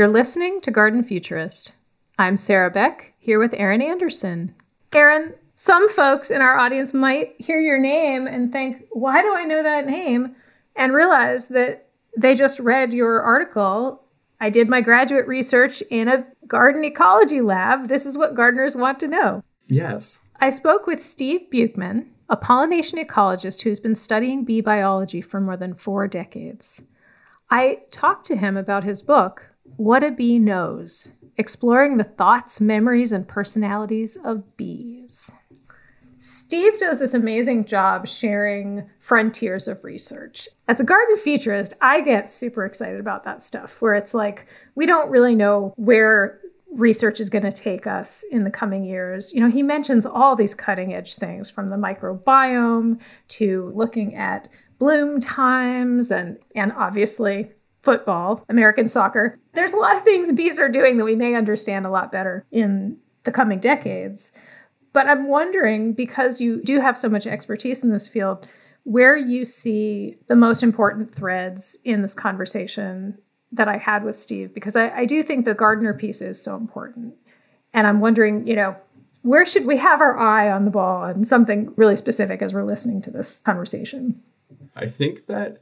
You're listening to Garden Futurist. I'm Sarah Beck, here with Aaron Anderson. Aaron, some folks in our audience might hear your name and think, why do I know that name? And realize that they just read your article. I did my graduate research in a garden ecology lab. This is what gardeners want to know. Yes. I spoke with Steve Buchmann, a pollination ecologist who's been studying bee biology for more than four decades. I talked to him about his book, What a Bee Knows Exploring the Thoughts, Memories, and Personalities of Bees. Steve does this amazing job sharing frontiers of research. As a garden futurist, I get super excited about that stuff where it's like we don't really know where research is going to take us in the coming years. You know, he mentions all these cutting edge things from the microbiome to looking at bloom times and and obviously football, American soccer. There's a lot of things bees are doing that we may understand a lot better in the coming decades. But I'm wondering because you do have so much expertise in this field, where you see the most important threads in this conversation that I had with Steve, because I, I do think the gardener piece is so important. And I'm wondering, you know, where should we have our eye on the ball and something really specific as we're listening to this conversation? I think that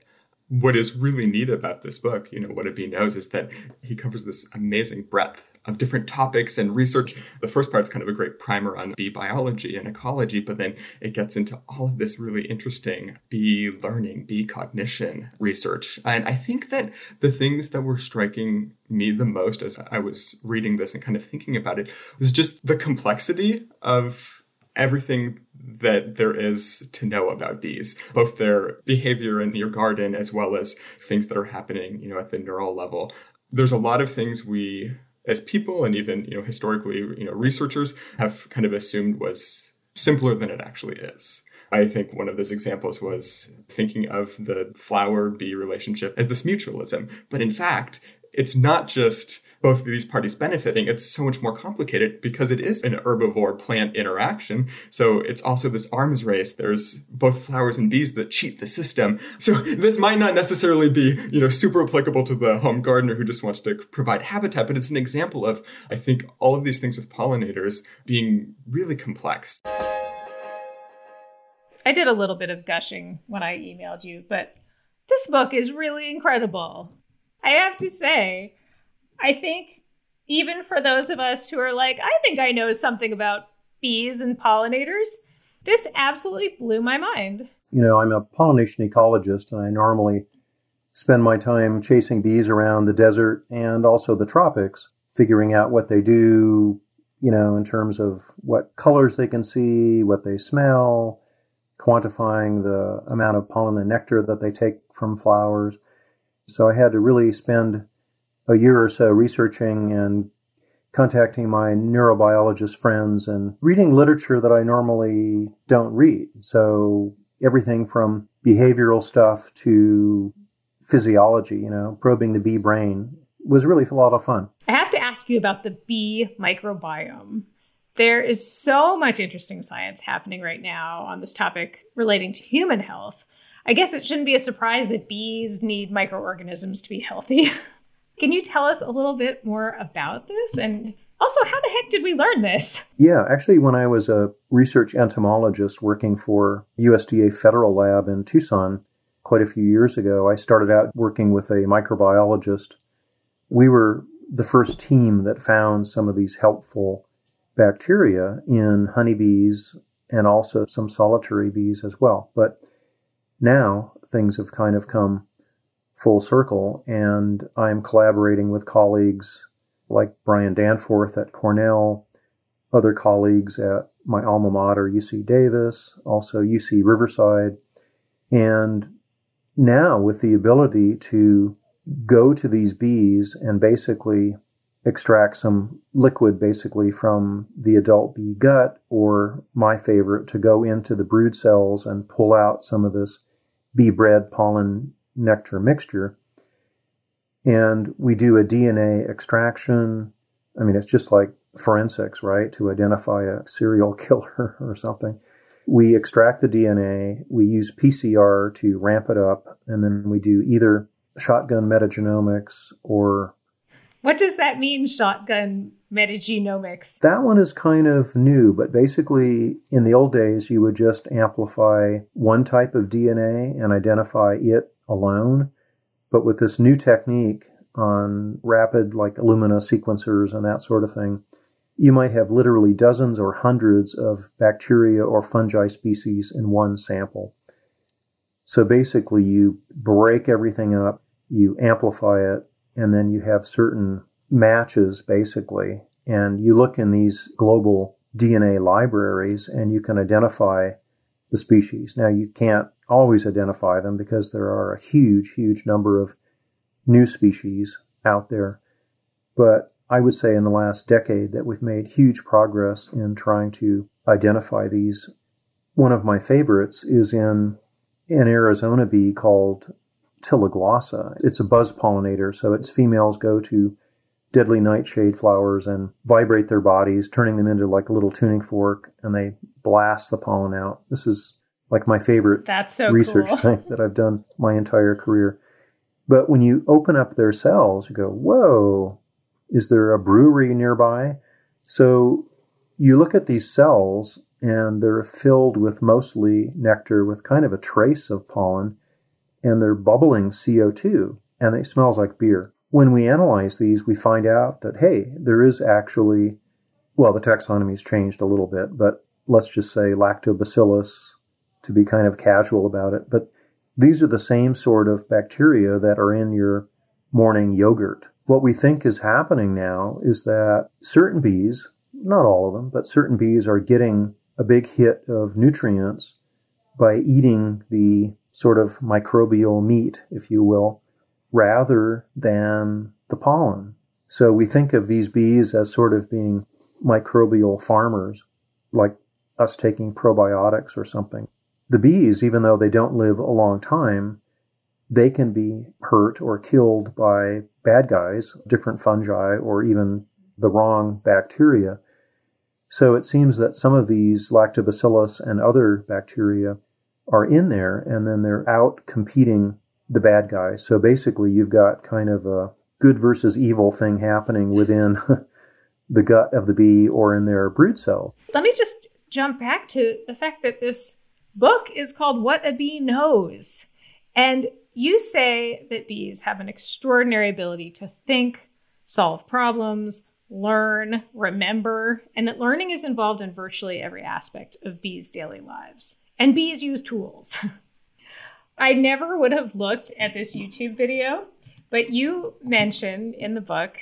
what is really neat about this book, you know, what a bee knows is that he covers this amazing breadth of different topics and research. The first part is kind of a great primer on bee biology and ecology, but then it gets into all of this really interesting bee learning, bee cognition research. And I think that the things that were striking me the most as I was reading this and kind of thinking about it was just the complexity of everything that there is to know about bees, both their behavior in your garden as well as things that are happening, you know, at the neural level. There's a lot of things we as people and even, you know, historically, you know, researchers have kind of assumed was simpler than it actually is. I think one of those examples was thinking of the flower bee relationship as this mutualism. But in fact, it's not just both of these parties benefiting, it's so much more complicated because it is an herbivore plant interaction. So it's also this arms race. There's both flowers and bees that cheat the system. So this might not necessarily be, you know, super applicable to the home gardener who just wants to provide habitat, but it's an example of, I think, all of these things with pollinators being really complex. I did a little bit of gushing when I emailed you, but this book is really incredible. I have to say, I think even for those of us who are like, I think I know something about bees and pollinators, this absolutely blew my mind. You know, I'm a pollination ecologist, and I normally spend my time chasing bees around the desert and also the tropics, figuring out what they do, you know, in terms of what colors they can see, what they smell, quantifying the amount of pollen and nectar that they take from flowers. So I had to really spend a year or so researching and contacting my neurobiologist friends and reading literature that I normally don't read. So everything from behavioral stuff to physiology, you know, probing the bee brain was really a lot of fun. I have to ask you about the bee microbiome. There is so much interesting science happening right now on this topic relating to human health. I guess it shouldn't be a surprise that bees need microorganisms to be healthy. Can you tell us a little bit more about this? And also, how the heck did we learn this? Yeah, actually, when I was a research entomologist working for USDA Federal Lab in Tucson quite a few years ago, I started out working with a microbiologist. We were the first team that found some of these helpful bacteria in honeybees and also some solitary bees as well. But now things have kind of come full circle. And I'm collaborating with colleagues like Brian Danforth at Cornell, other colleagues at my alma mater, UC Davis, also UC Riverside. And now with the ability to go to these bees and basically extract some liquid basically from the adult bee gut, or my favorite, to go into the brood cells and pull out some of this bee bread pollen nectar mixture. And we do a DNA extraction. I mean, it's just like forensics, right? To identify a serial killer or something. We extract the DNA, we use PCR to ramp it up, and then we do either shotgun metagenomics or What does that mean, shotgun metagenomics? That one is kind of new, but basically, in the old days, you would just amplify one type of DNA and identify it alone. But with this new technique on rapid, like Illumina sequencers and that sort of thing, you might have literally dozens or hundreds of bacteria or fungi species in one sample. So basically, you break everything up, you amplify it, and then you have certain matches basically. And you look in these global DNA libraries and you can identify the species. Now, you can't always identify them because there are a huge, huge number of new species out there. But I would say in the last decade that we've made huge progress in trying to identify these. One of my favorites is in an Arizona bee called Ptiloglossa. It's a buzz pollinator, so its females go to deadly nightshade flowers and vibrate their bodies, turning them into like a little tuning fork, and they blast the pollen out. This is like my favorite That's so research cool. thing that I've done my entire career. But when you open up their cells, you go, whoa, is there a brewery nearby? So you look at these cells and they're filled with mostly nectar with kind of a trace of pollen and they're bubbling CO2 and it smells like beer. When we analyze these, we find out that, hey, there is actually, well, the taxonomy's changed a little bit, but let's just say lactobacillus to be kind of casual about it. But these are the same sort of bacteria that are in your morning yogurt. What we think is happening now is that certain bees, not all of them, but certain bees are getting a big hit of nutrients by eating the sort of microbial meat, if you will, rather than the pollen. So we think of these bees as sort of being microbial farmers, like us taking probiotics or something. The bees, even though they don't live a long time, they can be hurt or killed by bad guys, different fungi, or even the wrong bacteria. So it seems that some of these lactobacillus and other bacteria are in there and then they're out competing the bad guys. So basically you've got kind of a good versus evil thing happening within the gut of the bee or in their brood cell. Let me just jump back to the fact that this book is called What a Bee Knows. And you say that bees have an extraordinary ability to think, solve problems, learn, remember, and that learning is involved in virtually every aspect of bees' daily lives. And bees use tools. I never would have looked at this YouTube video, but you mentioned in the book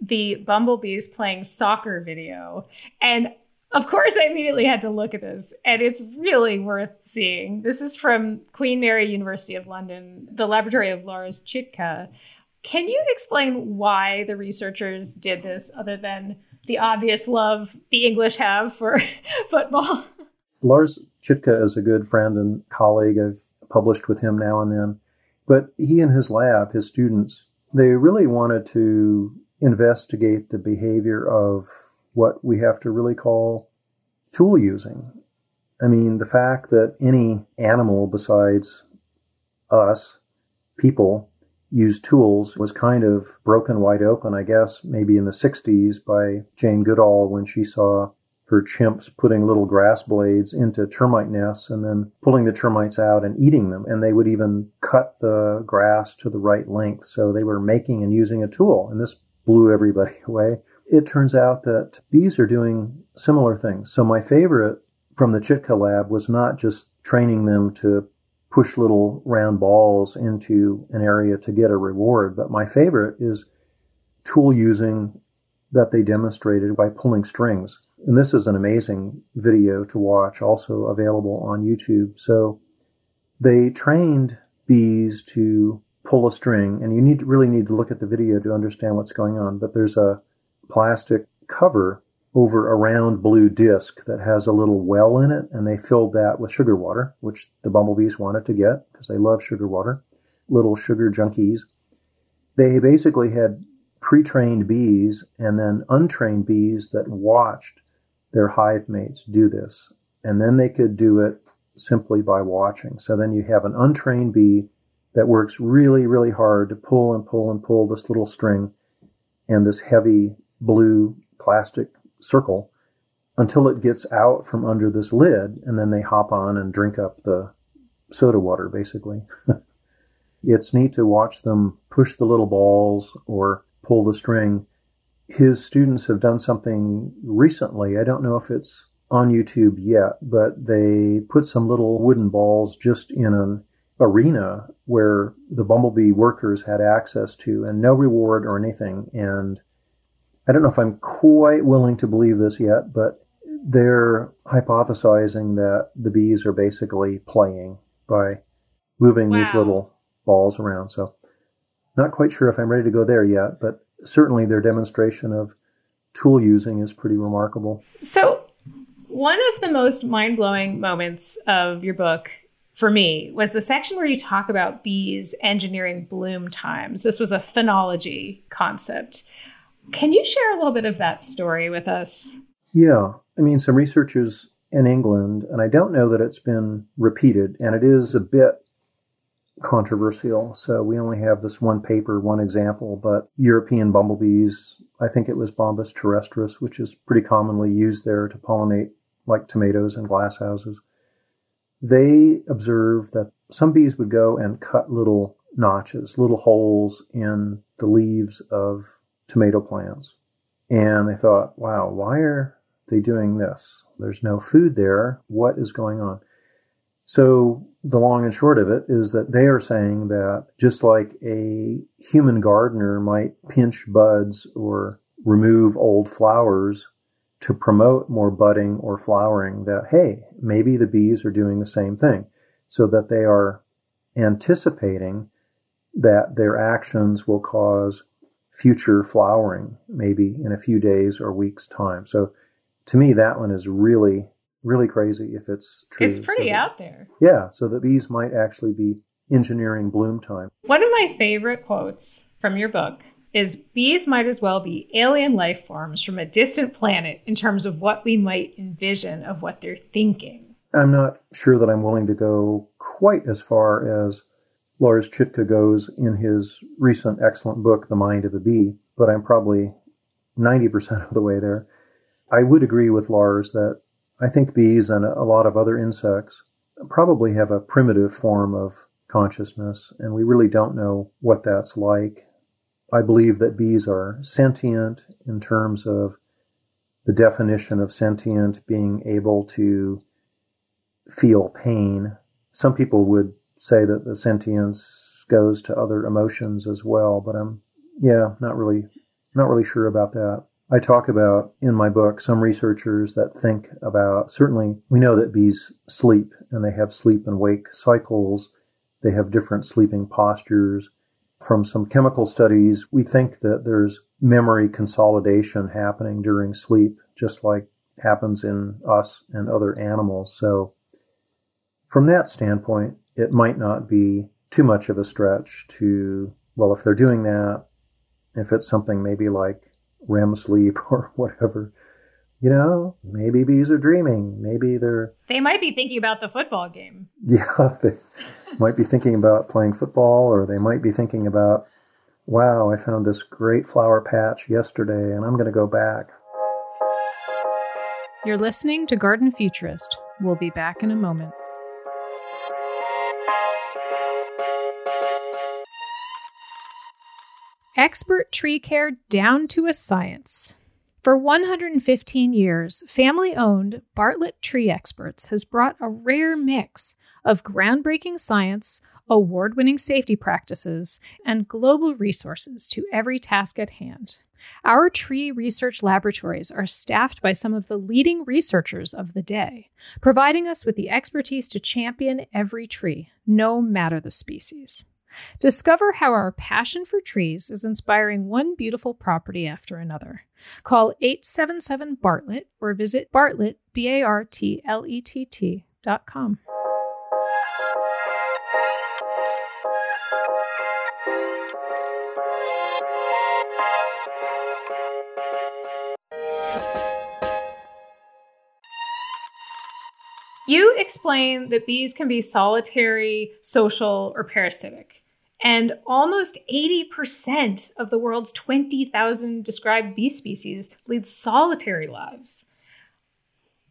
the bumblebees playing soccer video. And of course, I immediately had to look at this, and it's really worth seeing. This is from Queen Mary University of London, the laboratory of Lars Chitka. Can you explain why the researchers did this, other than the obvious love the English have for football? Lars Chitka is a good friend and colleague. I've published with him now and then. But he and his lab, his students, they really wanted to investigate the behavior of what we have to really call tool using. I mean, the fact that any animal besides us, people, use tools was kind of broken wide open, I guess, maybe in the 60s by Jane Goodall when she saw her chimps putting little grass blades into termite nests and then pulling the termites out and eating them. And they would even cut the grass to the right length. So they were making and using a tool. And this blew everybody away. It turns out that bees are doing similar things. So my favorite from the Chitka lab was not just training them to push little round balls into an area to get a reward, but my favorite is tool using that they demonstrated by pulling strings. And this is an amazing video to watch, also available on YouTube. So they trained bees to pull a string, and you need really need to look at the video to understand what's going on. But there's a plastic cover over a round blue disc that has a little well in it, and they filled that with sugar water, which the bumblebees wanted to get because they love sugar water, little sugar junkies. They basically had pre-trained bees and then untrained bees that watched their hive mates do this. And then they could do it simply by watching. So then you have an untrained bee that works really, really hard to pull and pull and pull this little string. and this heavy blue plastic circle until it gets out from under this lid, and then they hop on and drink up the soda water, basically. it's neat to watch them push the little balls or pull the string. His students have done something recently. I don't know if it's on YouTube yet, but they put some little wooden balls just in an arena where the bumblebee workers had access to and no reward or anything. And I don't know if I'm quite willing to believe this yet, but they're hypothesizing that the bees are basically playing by moving wow. these little balls around. So, not quite sure if I'm ready to go there yet, but certainly their demonstration of tool using is pretty remarkable. So, one of the most mind blowing moments of your book for me was the section where you talk about bees engineering bloom times. This was a phenology concept. Can you share a little bit of that story with us? Yeah. I mean, some researchers in England, and I don't know that it's been repeated, and it is a bit controversial. So we only have this one paper, one example, but European bumblebees, I think it was Bombus terrestris, which is pretty commonly used there to pollinate like tomatoes and glasshouses. They observed that some bees would go and cut little notches, little holes in the leaves of tomato plants. And they thought, wow, why are they doing this? There's no food there. What is going on? So the long and short of it is that they are saying that just like a human gardener might pinch buds or remove old flowers to promote more budding or flowering, that hey, maybe the bees are doing the same thing so that they are anticipating that their actions will cause future flowering, maybe in a few days or weeks' time. So to me, that one is really, really crazy if it's true. It's pretty so that, out there. Yeah. So the bees might actually be engineering bloom time. One of my favorite quotes from your book is bees might as well be alien life forms from a distant planet in terms of what we might envision of what they're thinking. I'm not sure that I'm willing to go quite as far as Lars Chitka goes in his recent excellent book, The Mind of a Bee, but I'm probably 90% of the way there. I would agree with Lars that I think bees and a lot of other insects probably have a primitive form of consciousness, and we really don't know what that's like. I believe that bees are sentient in terms of the definition of sentient being able to feel pain. Some people would say that the sentience goes to other emotions as well, but I'm yeah, not really not really sure about that. I talk about in my book some researchers that think about certainly we know that bees sleep and they have sleep and wake cycles. They have different sleeping postures. From some chemical studies, we think that there's memory consolidation happening during sleep, just like happens in us and other animals. So from that standpoint, it might not be too much of a stretch to, well, if they're doing that, if it's something maybe like REM sleep or whatever, you know, maybe bees are dreaming. Maybe they're. They might be thinking about the football game. Yeah, they might be thinking about playing football, or they might be thinking about, wow, I found this great flower patch yesterday and I'm going to go back. You're listening to Garden Futurist. We'll be back in a moment. Expert tree care down to a science. For 115 years, family owned Bartlett Tree Experts has brought a rare mix of groundbreaking science, award winning safety practices, and global resources to every task at hand. Our tree research laboratories are staffed by some of the leading researchers of the day, providing us with the expertise to champion every tree, no matter the species. Discover how our passion for trees is inspiring one beautiful property after another. Call 877 Bartlett or visit Bartlett, B A R T L E T T dot com. Explain that bees can be solitary, social, or parasitic. And almost 80% of the world's 20,000 described bee species lead solitary lives.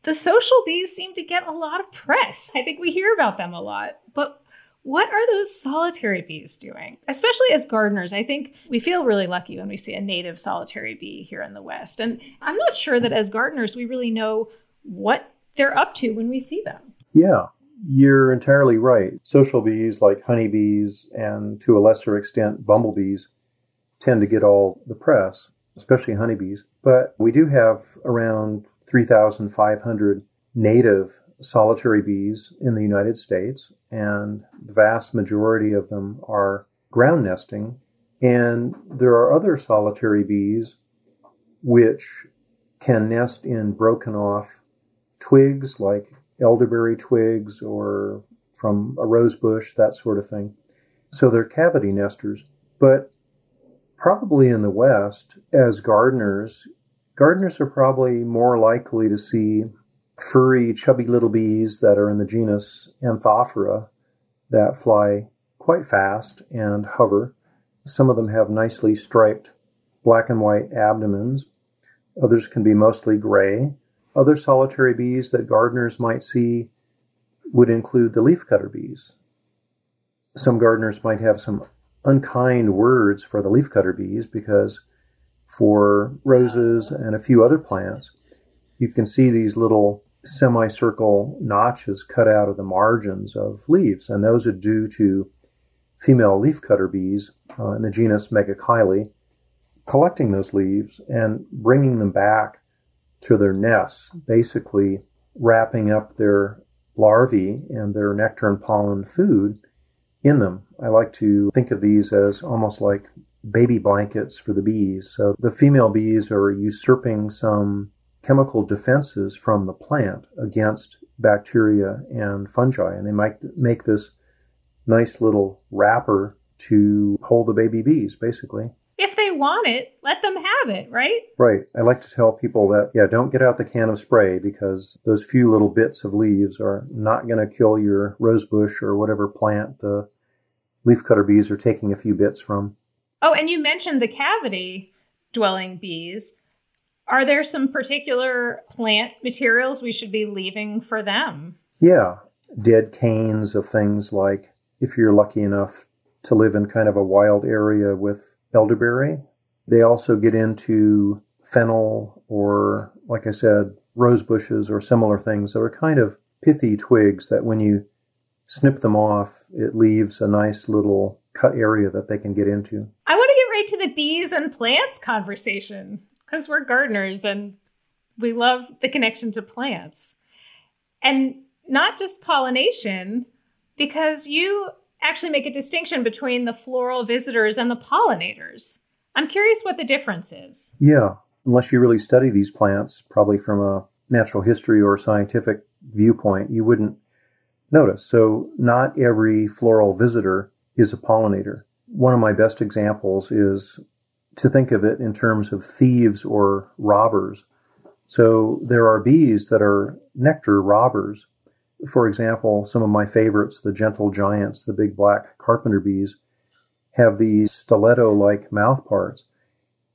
The social bees seem to get a lot of press. I think we hear about them a lot. But what are those solitary bees doing? Especially as gardeners, I think we feel really lucky when we see a native solitary bee here in the West. And I'm not sure that as gardeners, we really know what they're up to when we see them. Yeah, you're entirely right. Social bees like honeybees and to a lesser extent bumblebees tend to get all the press, especially honeybees. But we do have around 3,500 native solitary bees in the United States, and the vast majority of them are ground nesting. And there are other solitary bees which can nest in broken off twigs like elderberry twigs or from a rose bush, that sort of thing. So they're cavity nesters. But probably in the West, as gardeners, gardeners are probably more likely to see furry, chubby little bees that are in the genus Anthophora that fly quite fast and hover. Some of them have nicely striped black and white abdomens. Others can be mostly gray. Other solitary bees that gardeners might see would include the leafcutter bees. Some gardeners might have some unkind words for the leafcutter bees because for roses and a few other plants, you can see these little semicircle notches cut out of the margins of leaves, and those are due to female leafcutter bees uh, in the genus Megachile collecting those leaves and bringing them back to their nests, basically wrapping up their larvae and their nectar and pollen food in them. I like to think of these as almost like baby blankets for the bees. So the female bees are usurping some chemical defenses from the plant against bacteria and fungi, and they might make this nice little wrapper to hold the baby bees, basically. Want it, let them have it, right? Right. I like to tell people that, yeah, don't get out the can of spray because those few little bits of leaves are not going to kill your rose bush or whatever plant the leafcutter bees are taking a few bits from. Oh, and you mentioned the cavity dwelling bees. Are there some particular plant materials we should be leaving for them? Yeah, dead canes of things like if you're lucky enough to live in kind of a wild area with elderberry. They also get into fennel or, like I said, rose bushes or similar things that are kind of pithy twigs that when you snip them off, it leaves a nice little cut area that they can get into. I want to get right to the bees and plants conversation because we're gardeners and we love the connection to plants. And not just pollination, because you actually make a distinction between the floral visitors and the pollinators. I'm curious what the difference is. Yeah, unless you really study these plants, probably from a natural history or scientific viewpoint, you wouldn't notice. So, not every floral visitor is a pollinator. One of my best examples is to think of it in terms of thieves or robbers. So there are bees that are nectar robbers. For example, some of my favorites, the gentle giants, the big black carpenter bees, have these stiletto like mouth parts.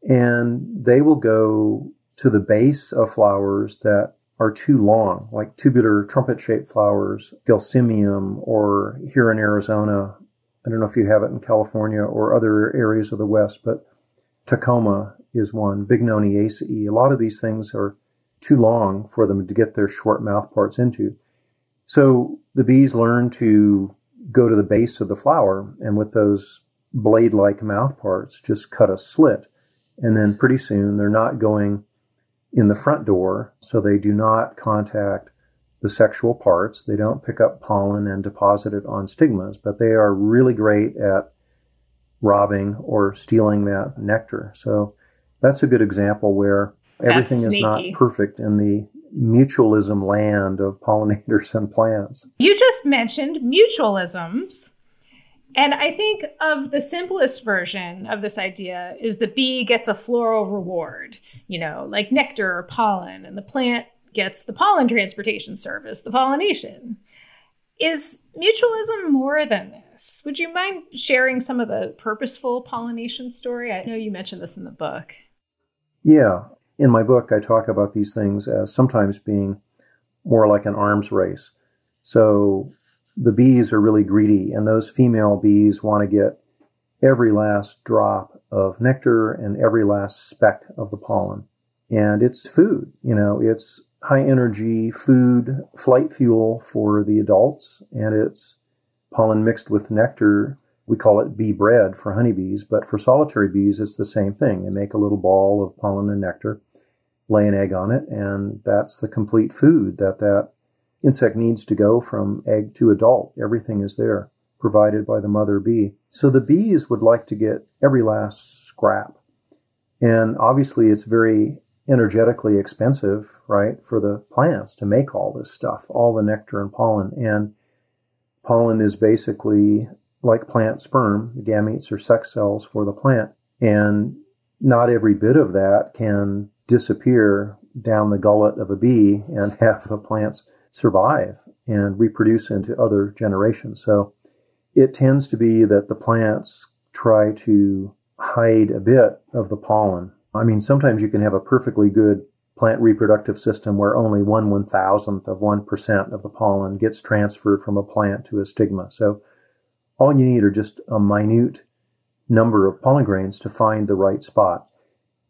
And they will go to the base of flowers that are too long, like tubular trumpet shaped flowers, Gelsemium, or here in Arizona. I don't know if you have it in California or other areas of the West, but Tecoma is one, Bignoniaceae. A lot of these things are too long for them to get their short mouth parts into. So the bees learn to go to the base of the flower and with those blade like mouth parts just cut a slit. And then pretty soon they're not going in the front door, so they do not contact the sexual parts. They don't pick up pollen and deposit it on stigmas, but they are really great at robbing or stealing that nectar. So that's a good example where everything is not perfect in the mutualism land of pollinators and plants. You just mentioned mutualisms. And I think of the simplest version of this idea is the bee gets a floral reward, you know, like nectar or pollen, and the plant gets the pollen transportation service, the pollination. Is mutualism more than this? Would you mind sharing some of the purposeful pollination story? I know you mentioned this in the book. Yeah. In my book, I talk about these things as sometimes being more like an arms race. So the bees are really greedy, and those female bees want to get every last drop of nectar and every last speck of the pollen. And it's food, you know, it's high energy food, flight fuel for the adults, and it's pollen mixed with nectar. We call it bee bread for honeybees, but for solitary bees, it's the same thing. They make a little ball of pollen and nectar, lay an egg on it, and that's the complete food that that insect needs to go from egg to adult. Everything is there provided by the mother bee. So the bees would like to get every last scrap. And obviously, it's very energetically expensive, right, for the plants to make all this stuff, all the nectar and pollen. And pollen is basically like plant sperm. The gametes are sex cells for the plant. And not every bit of that can disappear down the gullet of a bee and have the plants survive and reproduce into other generations. So it tends to be that the plants try to hide a bit of the pollen. I mean, sometimes you can have a perfectly good plant reproductive system where only one one thousandth of one percent of the pollen gets transferred from a plant to a stigma. So all you need are just a minute number of pollen grains to find the right spot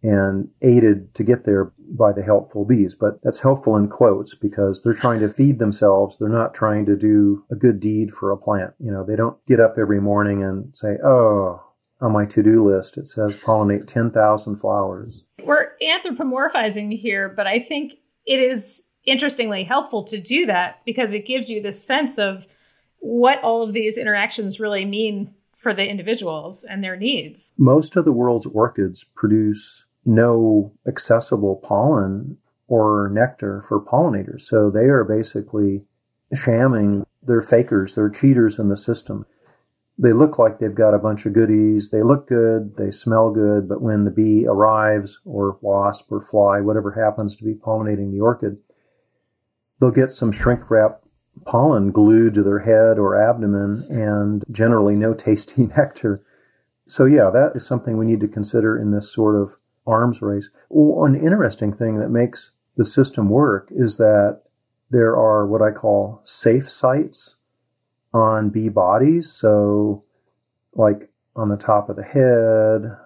and aided to get there by the helpful bees. But that's helpful in quotes because they're trying to feed themselves. They're not trying to do a good deed for a plant. You know, they don't get up every morning and say, Oh, on my to-do list it says pollinate 10,000 flowers. We're anthropomorphizing here, but I think it is interestingly helpful to do that because it gives you the sense of what all of these interactions really mean for the individuals and their needs. Most of the world's orchids produce no accessible pollen or nectar for pollinators. So they are basically shamming. They're fakers. They're cheaters in the system. They look like they've got a bunch of goodies. They look good. They smell good. But when the bee arrives or wasp or fly, whatever happens to be pollinating the orchid, they'll get some shrink wrap pollen glued to their head or abdomen and generally no tasty nectar. So yeah, that is something we need to consider in this sort of arms race. One interesting thing that makes the system work is that there are what I call safe sites on bee bodies. So, like on the top of the head,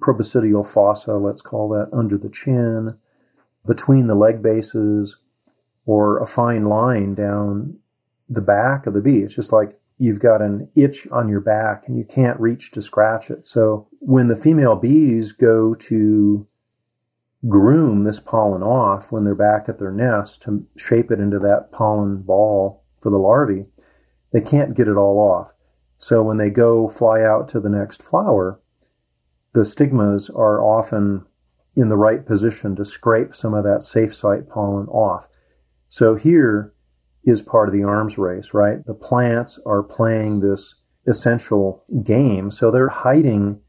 proboscidial fossa, let's call that under the chin, between the leg bases, or a fine line down the back of the bee. It's just like you've got an itch on your back and you can't reach to scratch it. So when the female bees go to groom this pollen off when they're back at their nest to shape it into that pollen ball for the larvae, they can't get it all off. So when they go fly out to the next flower, the stigmas are often in the right position to scrape some of that safe site pollen off. So here, is part of the arms race, right? The plants are playing this essential game. So they're hiding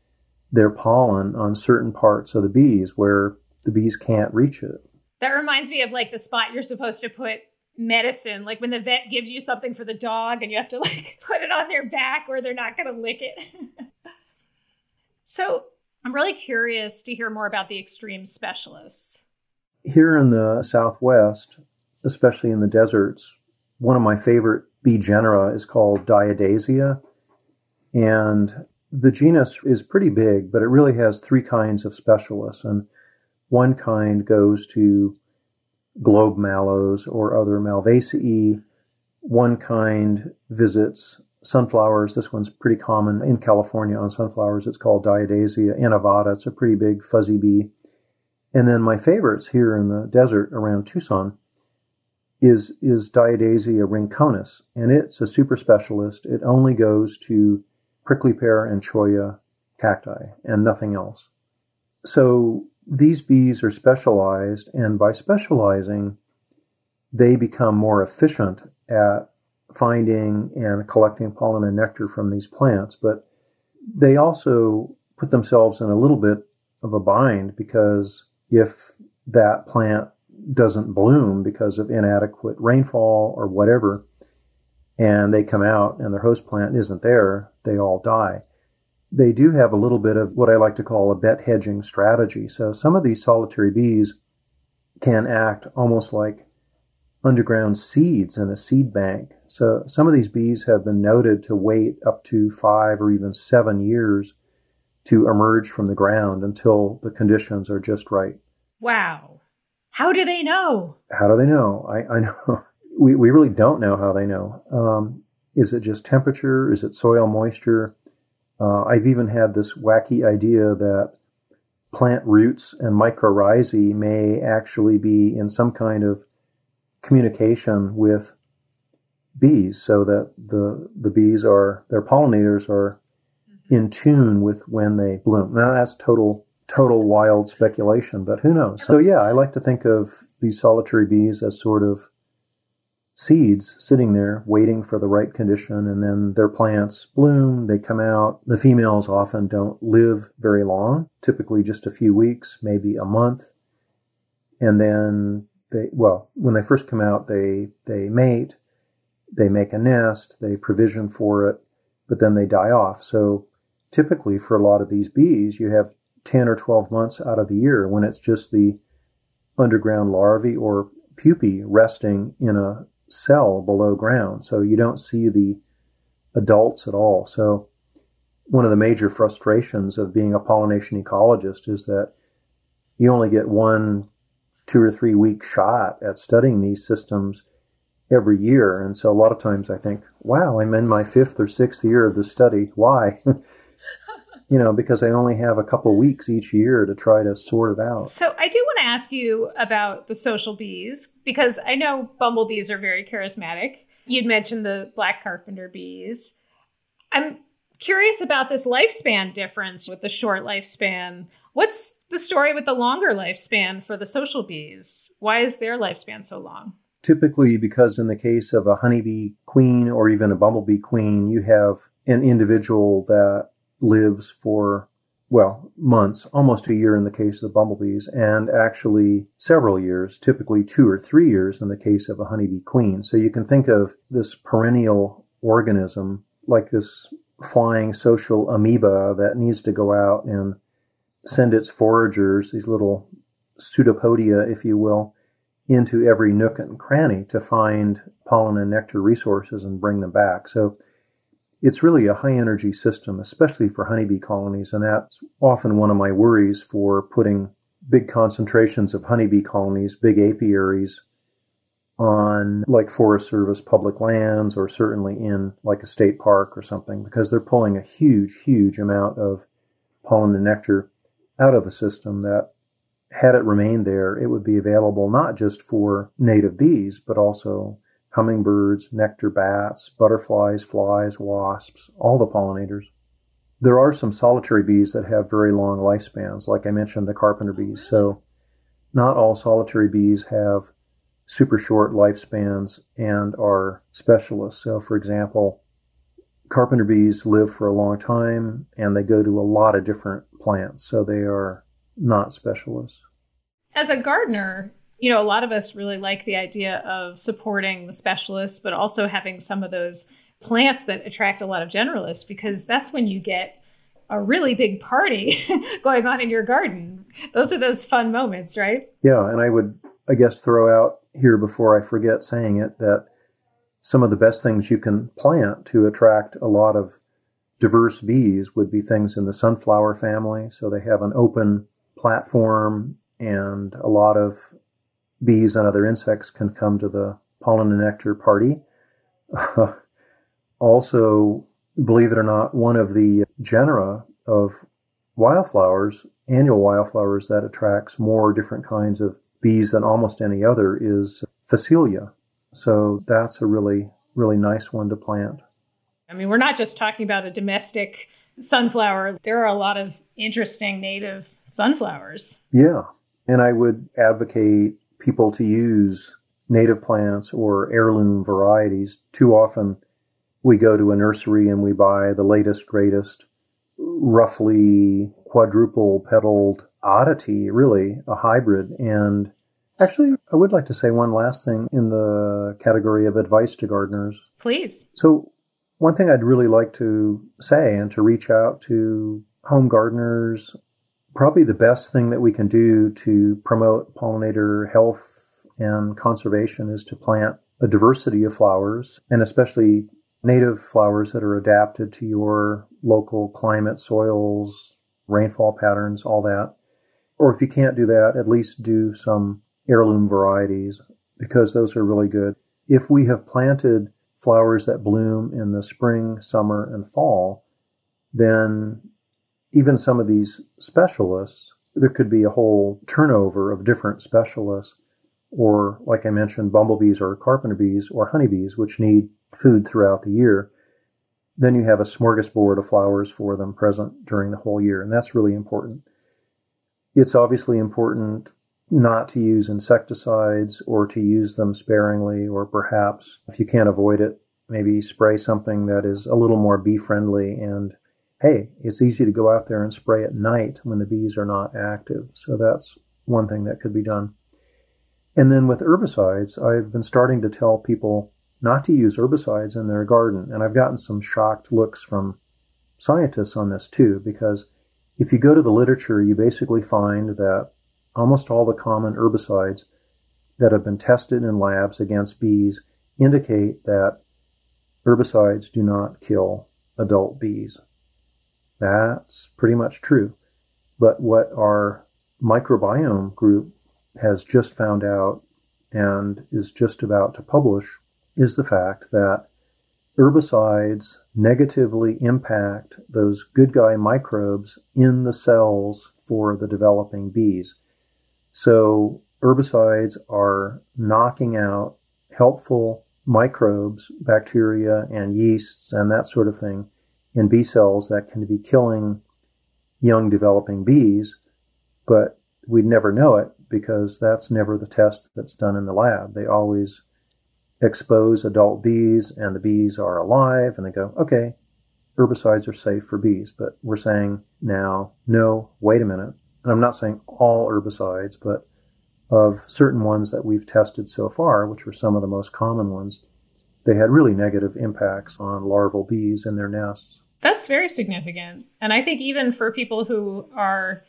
their pollen on certain parts of the bees where the bees can't reach it. That reminds me of like the spot you're supposed to put medicine, like when the vet gives you something for the dog and you have to like put it on their back or they're not going to lick it. so I'm really curious to hear more about the extreme specialists. Here in the Southwest, especially in the deserts, one of my favorite bee genera is called Diadasia. And the genus is pretty big, but it really has three kinds of specialists. And one kind goes to globe mallows or other Malvaceae. One kind visits sunflowers. This one's pretty common in California on sunflowers. It's called Diadasia enavata. It's a pretty big fuzzy bee. And then my favorites here in the desert around Tucson is is Diadasia rinconis, and it's a super specialist. It only goes to prickly pear and cholla cacti and nothing else. So these bees are specialized, and by specializing, they become more efficient at finding and collecting pollen and nectar from these plants. But they also put themselves in a little bit of a bind because if that plant doesn't bloom because of inadequate rainfall or whatever, and they come out and their host plant isn't there, they all die. They do have a little bit of what I like to call a bet hedging strategy. So some of these solitary bees can act almost like underground seeds in a seed bank. So some of these bees have been noted to wait up to five or even seven years to emerge from the ground until the conditions are just right. Wow. How do they know? How do they know? I, I know. We, we really don't know how they know. Um, is it just temperature? Is it soil moisture? Uh, I've even had this wacky idea that plant roots and mycorrhizae may actually be in some kind of communication with bees so that the the bees are their pollinators are mm-hmm. in tune with when they bloom. Now that's total total wild speculation, but who knows? So yeah, I like to think of these solitary bees as sort of seeds sitting there waiting for the right condition and then their plants bloom, they come out. The females often don't live very long, typically just a few weeks, maybe a month. And then they, well, when they first come out, they, they mate, they make a nest, they provision for it, but then they die off. So typically for a lot of these bees, you have 10 or 12 months out of the year when it's just the underground larvae or pupae resting in a cell below ground. So you don't see the adults at all. So one of the major frustrations of being a pollination ecologist is that you only get one two or three week shot at studying these systems every year. And so a lot of times I think, wow, I'm in my fifth or sixth year of the study. Why? you know, because I only have a couple weeks each year to try to sort it out. So I do want to ask you about the social bees because I know bumblebees are very charismatic. You'd mentioned the black carpenter bees. I'm curious about this lifespan difference with the short lifespan. What's the story with the longer lifespan for the social bees? Why is their lifespan so long? Typically, because in the case of a honeybee queen or even a bumblebee queen, you have an individual that lives for, well, months, almost a year in the case of the bumblebees, and actually several years, typically two or three years in the case of a honeybee queen. So you can think of this perennial organism like this flying social amoeba that needs to go out and send its foragers, these little pseudopodia, if you will, into every nook and cranny to find pollen and nectar resources and bring them back. So it's really a high energy system, especially for honeybee colonies. And that's often one of my worries for putting big concentrations of honeybee colonies, big apiaries on like Forest Service public lands or certainly in like a state park or something because they're pulling a huge, huge amount of pollen and nectar out of the system that had it remained there, it would be available not just for native bees, but also hummingbirds, nectar bats, butterflies, flies, wasps, all the pollinators. There are some solitary bees that have very long lifespans, like I mentioned, the carpenter bees. So not all solitary bees have super short lifespans and are specialists. So for example, carpenter bees live for a long time and they go to a lot of different plants. So they are not specialists. As a gardener, you know, a lot of us really like the idea of supporting the specialists, but also having some of those plants that attract a lot of generalists because that's when you get a really big party going on in your garden. Those are those fun moments, right? Yeah, and I would, I guess, throw out here before I forget saying it that some of the best things you can plant to attract a lot of diverse bees would be things in the sunflower family. So they have an open platform and a lot of bees and other insects can come to the pollen and nectar party. also, believe it or not, one of the genera of wildflowers, annual wildflowers that attracts more different kinds of bees than almost any other is Phacelia. So that's a really, really nice one to plant. I mean, we're not just talking about a domestic sunflower. There are a lot of interesting native sunflowers. Yeah. And I would advocate people to use native plants or heirloom varieties. Too often we go to a nursery and we buy the latest, greatest, roughly quadruple petaled oddity, really, a hybrid. And Actually, I would like to say one last thing in the category of advice to gardeners. Please. So, one thing I'd really like to say and to reach out to home gardeners, probably the best thing that we can do to promote pollinator health and conservation is to plant a diversity of flowers and especially native flowers that are adapted to your local climate, soils, rainfall patterns, all that. Or if you can't do that, at least do some heirloom varieties because those are really good. If we have planted flowers that bloom in the spring, summer, and fall, then even some of these specialists, there could be a whole turnover of different specialists, or like I mentioned, bumblebees or carpenter bees or honeybees, which need food throughout the year. Then you have a smorgasbord of flowers for them present during the whole year, and that's really important. It's obviously important not to use insecticides or to use them sparingly, or perhaps if you can't avoid it, maybe spray something that is a little more bee friendly. And hey, it's easy to go out there and spray at night when the bees are not active. So that's one thing that could be done. And then with herbicides, I've been starting to tell people not to use herbicides in their garden. And I've gotten some shocked looks from scientists on this too, because if you go to the literature, you basically find that almost all the common herbicides that have been tested in labs against bees indicate that herbicides do not kill adult bees. That's pretty much true. But what our microbiome group has just found out and is just about to publish is the fact that herbicides negatively impact those good guy microbes in the cells for the developing bees. So herbicides are knocking out helpful microbes, bacteria and yeasts and that sort of thing in bee cells that can be killing young developing bees, but we'd never know it because that's never the test that's done in the lab. They always expose adult bees and the bees are alive and they go, okay, herbicides are safe for bees. But we're saying now, no, wait a minute, and I'm not saying all herbicides, but of certain ones that we've tested so far, which were some of the most common ones, they had really negative impacts on larval bees in their nests. That's very significant. And I think even for people who are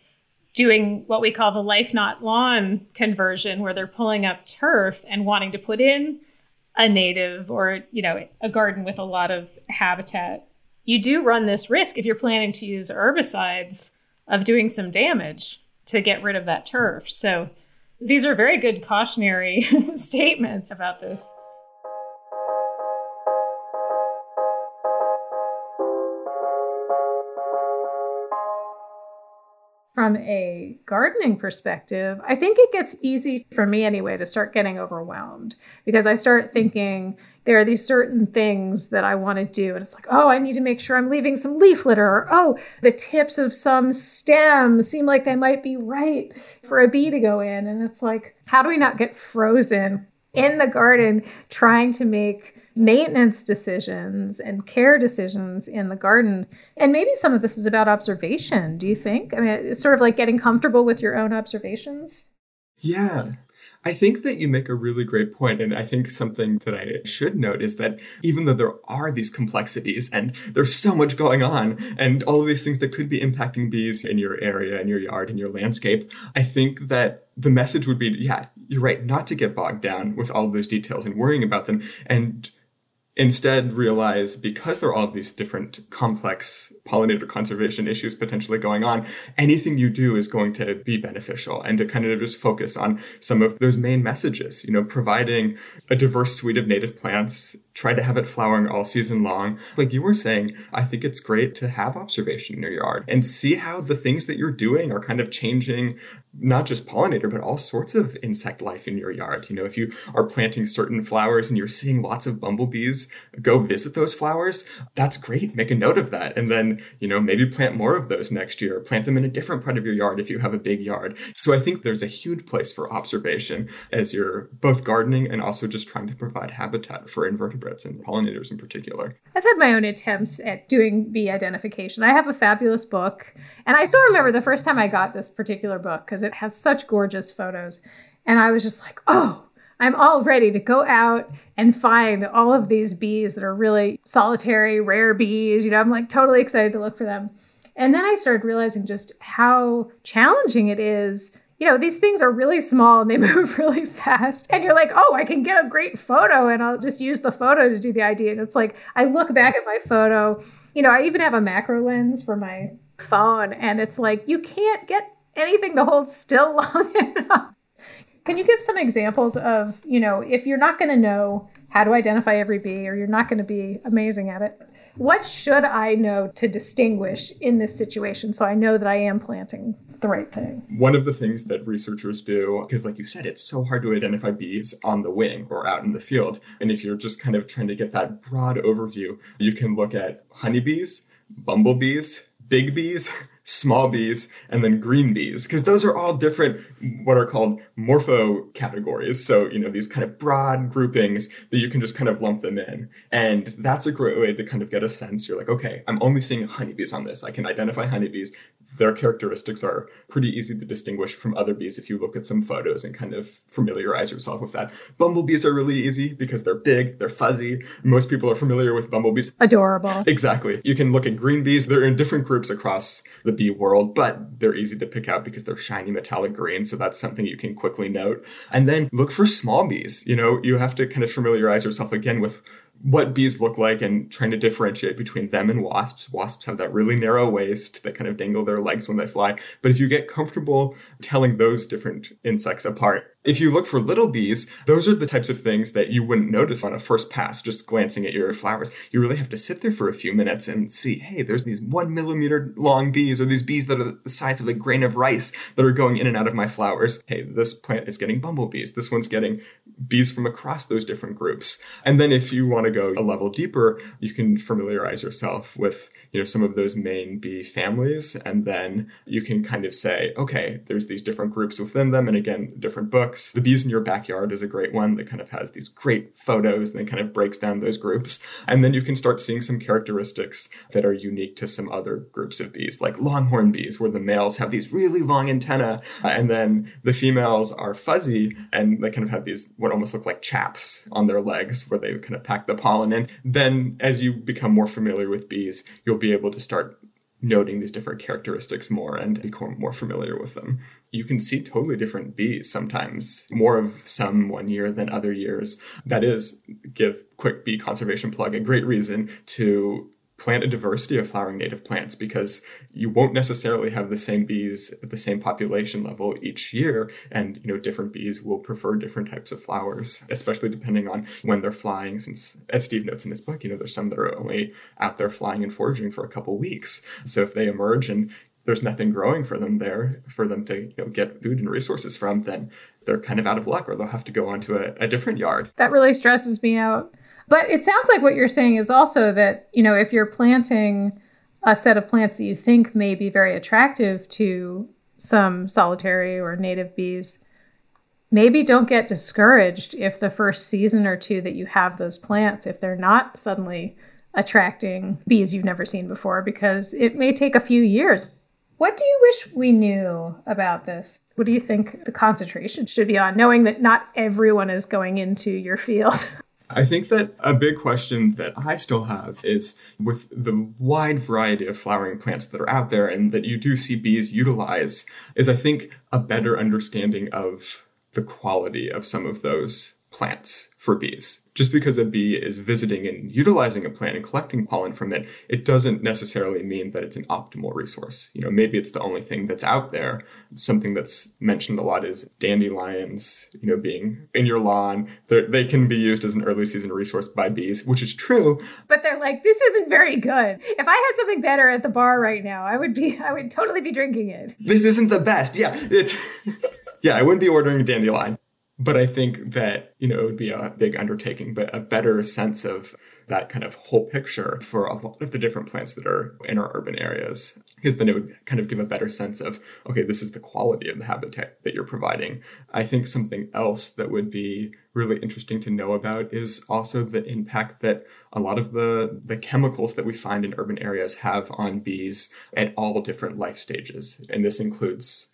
doing what we call the life not lawn conversion, where they're pulling up turf and wanting to put in a native or, you know, a garden with a lot of habitat, you do run this risk if you're planning to use herbicides of doing some damage to get rid of that turf. So these are very good cautionary statements about this. From a gardening perspective, I think it gets easy for me anyway to start getting overwhelmed because I start mm-hmm. thinking, there are these certain things that I want to do. And it's like, oh, I need to make sure I'm leaving some leaf litter. Or, oh, the tips of some stem seem like they might be right for a bee to go in. And it's like, how do we not get frozen in the garden trying to make maintenance decisions and care decisions in the garden. And maybe some of this is about observation, do you think? I mean, it's sort of like getting comfortable with your own observations. Yeah. I think that you make a really great point, and I think something that I should note is that even though there are these complexities and there's so much going on, and all of these things that could be impacting bees in your area, in your yard, in your landscape, I think that the message would be, yeah, you're right, not to get bogged down with all of those details and worrying about them, and instead realize because there are all these different complex pollinator conservation issues potentially going on, anything you do is going to be beneficial and to kind of just focus on some of those main messages, you know, providing a diverse suite of native plants, try to have it flowering all season long. Like you were saying, I think it's great to have observation in your yard and see how the things that you're doing are kind of changing not just pollinator, but all sorts of insect life in your yard. You know, if you are planting certain flowers and you're seeing lots of bumblebees go visit those flowers, that's great. Make a note of that. And then, you know, maybe plant more of those next year. Plant them in a different part of your yard if you have a big yard. So I think there's a huge place for observation as you're both gardening and also just trying to provide habitat for invertebrates and pollinators in particular. I've had my own attempts at doing bee identification. I have a fabulous book, and I still remember the first time I got this particular book because it has such gorgeous photos. And I was just like, oh, I'm all ready to go out and find all of these bees that are really solitary, rare bees. You know, I'm like totally excited to look for them. And then I started realizing just how challenging it is. You know, these things are really small and they move really fast. And you're like, oh, I can get a great photo and I'll just use the photo to do the ID. And it's like, I look back at my photo. You know, I even have a macro lens for my phone. And it's like, you can't get anything to hold still long enough. Can you give some examples of, you know, if you're not going to know how to identify every bee or you're not going to be amazing at it, what should I know to distinguish in this situation so I know that I am planting the right thing? One of the things that researchers do, because like you said, it's so hard to identify bees on the wing or out in the field. And if you're just kind of trying to get that broad overview, you can look at honeybees, bumblebees, big bees, small bees, and then green bees, because those are all different, what are called morpho categories. So, you know, these kind of broad groupings that you can just kind of lump them in. And that's a great way to kind of get a sense. You're like, okay, I'm only seeing honeybees on this. I can identify honeybees their characteristics are pretty easy to distinguish from other bees if you look at some photos and kind of familiarize yourself with that. Bumblebees are really easy because they're big, they're fuzzy. Most people are familiar with bumblebees. Adorable. Exactly. You can look at green bees. They're in different groups across the bee world, but they're easy to pick out because they're shiny metallic green. So that's something you can quickly note. And then look for small bees. You know, you have to kind of familiarize yourself again with what bees look like and trying to differentiate between them and wasps. Wasps have that really narrow waist that kind of dangle their legs when they fly. But if you get comfortable telling those different insects apart, if you look for little bees, those are the types of things that you wouldn't notice on a first pass, just glancing at your flowers. You really have to sit there for a few minutes and see, hey, there's these one millimeter long bees, or these bees that are the size of a grain of rice that are going in and out of my flowers. Hey, this plant is getting bumblebees. This one's getting bees from across those different groups. And then if you want to go a level deeper, you can familiarize yourself with you know some of those main bee families and then you can kind of say okay there's these different groups within them and again different books. The bees in your backyard is a great one that kind of has these great photos and then kind of breaks down those groups. And then you can start seeing some characteristics that are unique to some other groups of bees like longhorn bees where the males have these really long antennae uh, and then the females are fuzzy and they kind of have these what almost look like chaps on their legs where they kind of pack the pollen in. Then as you become more familiar with bees you'll you'll be able to start noting these different characteristics more and become more familiar with them. You can see totally different bees sometimes, more of some one year than other years. That is, give quick bee conservation plug a great reason to plant a diversity of flowering native plants because you won't necessarily have the same bees at the same population level each year. And you know different bees will prefer different types of flowers especially depending on when they're flying. Since as steve notes in his book you know there's some that are only out there flying and foraging for a couple weeks. So if they emerge and there's nothing growing for them there for them to you know, get food and resources from then they're kind of out of luck or they'll have to go onto a, a different yard. That really stresses me out but it sounds like what you're saying is also that, you know, if you're planting a set of plants that you think may be very attractive to some solitary or native bees, maybe don't get discouraged if the first season or two that you have those plants, if they're not suddenly attracting bees you've never seen before, because it may take a few years. What do you wish we knew about this? What do you think the concentration should be on, knowing that not everyone is going into your field? I think that a big question that I still have is with the wide variety of flowering plants that are out there and that you do see bees utilize, is I think a better understanding of the quality of some of those plants for bees. Just because a bee is visiting and utilizing a plant and collecting pollen from it, it doesn't necessarily mean that it's an optimal resource. You know, maybe it's the only thing that's out there. Something that's mentioned a lot is dandelions, you know, being in your lawn. They're, they can be used as an early season resource by bees, which is true. But they're like, this isn't very good. If I had something better at the bar right now, I would be, I would totally be drinking it. This isn't the best. Yeah, it's, yeah, I wouldn't be ordering a dandelion but I think that, you know, it would be a big undertaking, but a better sense of that kind of whole picture for a lot of the different plants that are in our urban areas. Because then it would kind of give a better sense of, okay, this is the quality of the habitat that you're providing. I think something else that would be really interesting to know about is also the impact that a lot of the, the chemicals that we find in urban areas have on bees at all different life stages. And this includes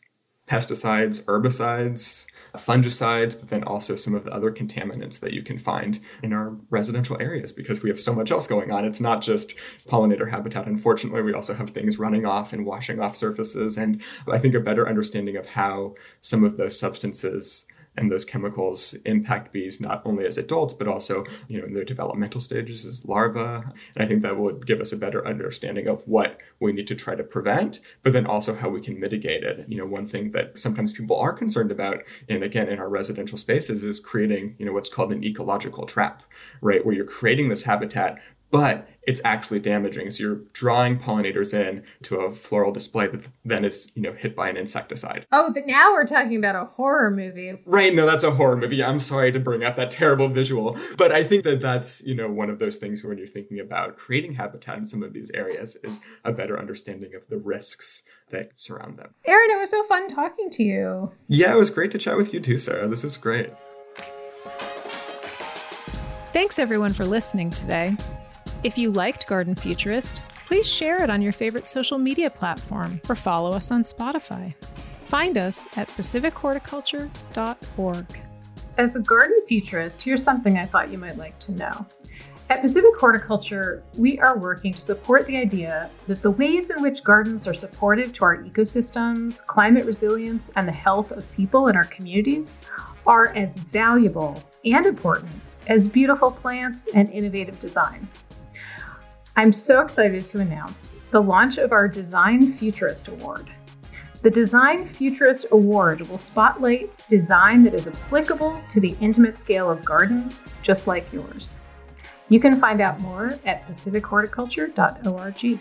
pesticides, herbicides, fungicides, but then also some of the other contaminants that you can find in our residential areas because we have so much else going on. It's not just pollinator habitat. Unfortunately, we also have things running off and washing off surfaces. And I think a better understanding of how some of those substances and those chemicals impact bees not only as adults but also you know in their developmental stages as larvae and i think that would give us a better understanding of what we need to try to prevent but then also how we can mitigate it. You know one thing that sometimes people are concerned about and again in our residential spaces is creating you know what's called an ecological trap right? Where you're creating this habitat but it's actually damaging. So you're drawing pollinators in to a floral display that then is, you know, hit by an insecticide. Oh, the, now we're talking about a horror movie. Right. No, that's a horror movie. I'm sorry to bring up that terrible visual, but I think that that's, you know, one of those things when you're thinking about creating habitat in some of these areas is a better understanding of the risks that surround them. Aaron, it was so fun talking to you. Yeah, it was great to chat with you too, Sarah. This is great. Thanks everyone for listening today. If you liked Garden Futurist, please share it on your favorite social media platform or follow us on Spotify. Find us at pacifichorticulture.org. As a garden futurist, here's something I thought you might like to know. At Pacific Horticulture, we are working to support the idea that the ways in which gardens are supportive to our ecosystems, climate resilience, and the health of people in our communities are as valuable and important as beautiful plants and innovative design. I'm so excited to announce the launch of our Design Futurist Award. The Design Futurist Award will spotlight design that is applicable to the intimate scale of gardens just like yours. You can find out more at pacifichorticulture.org.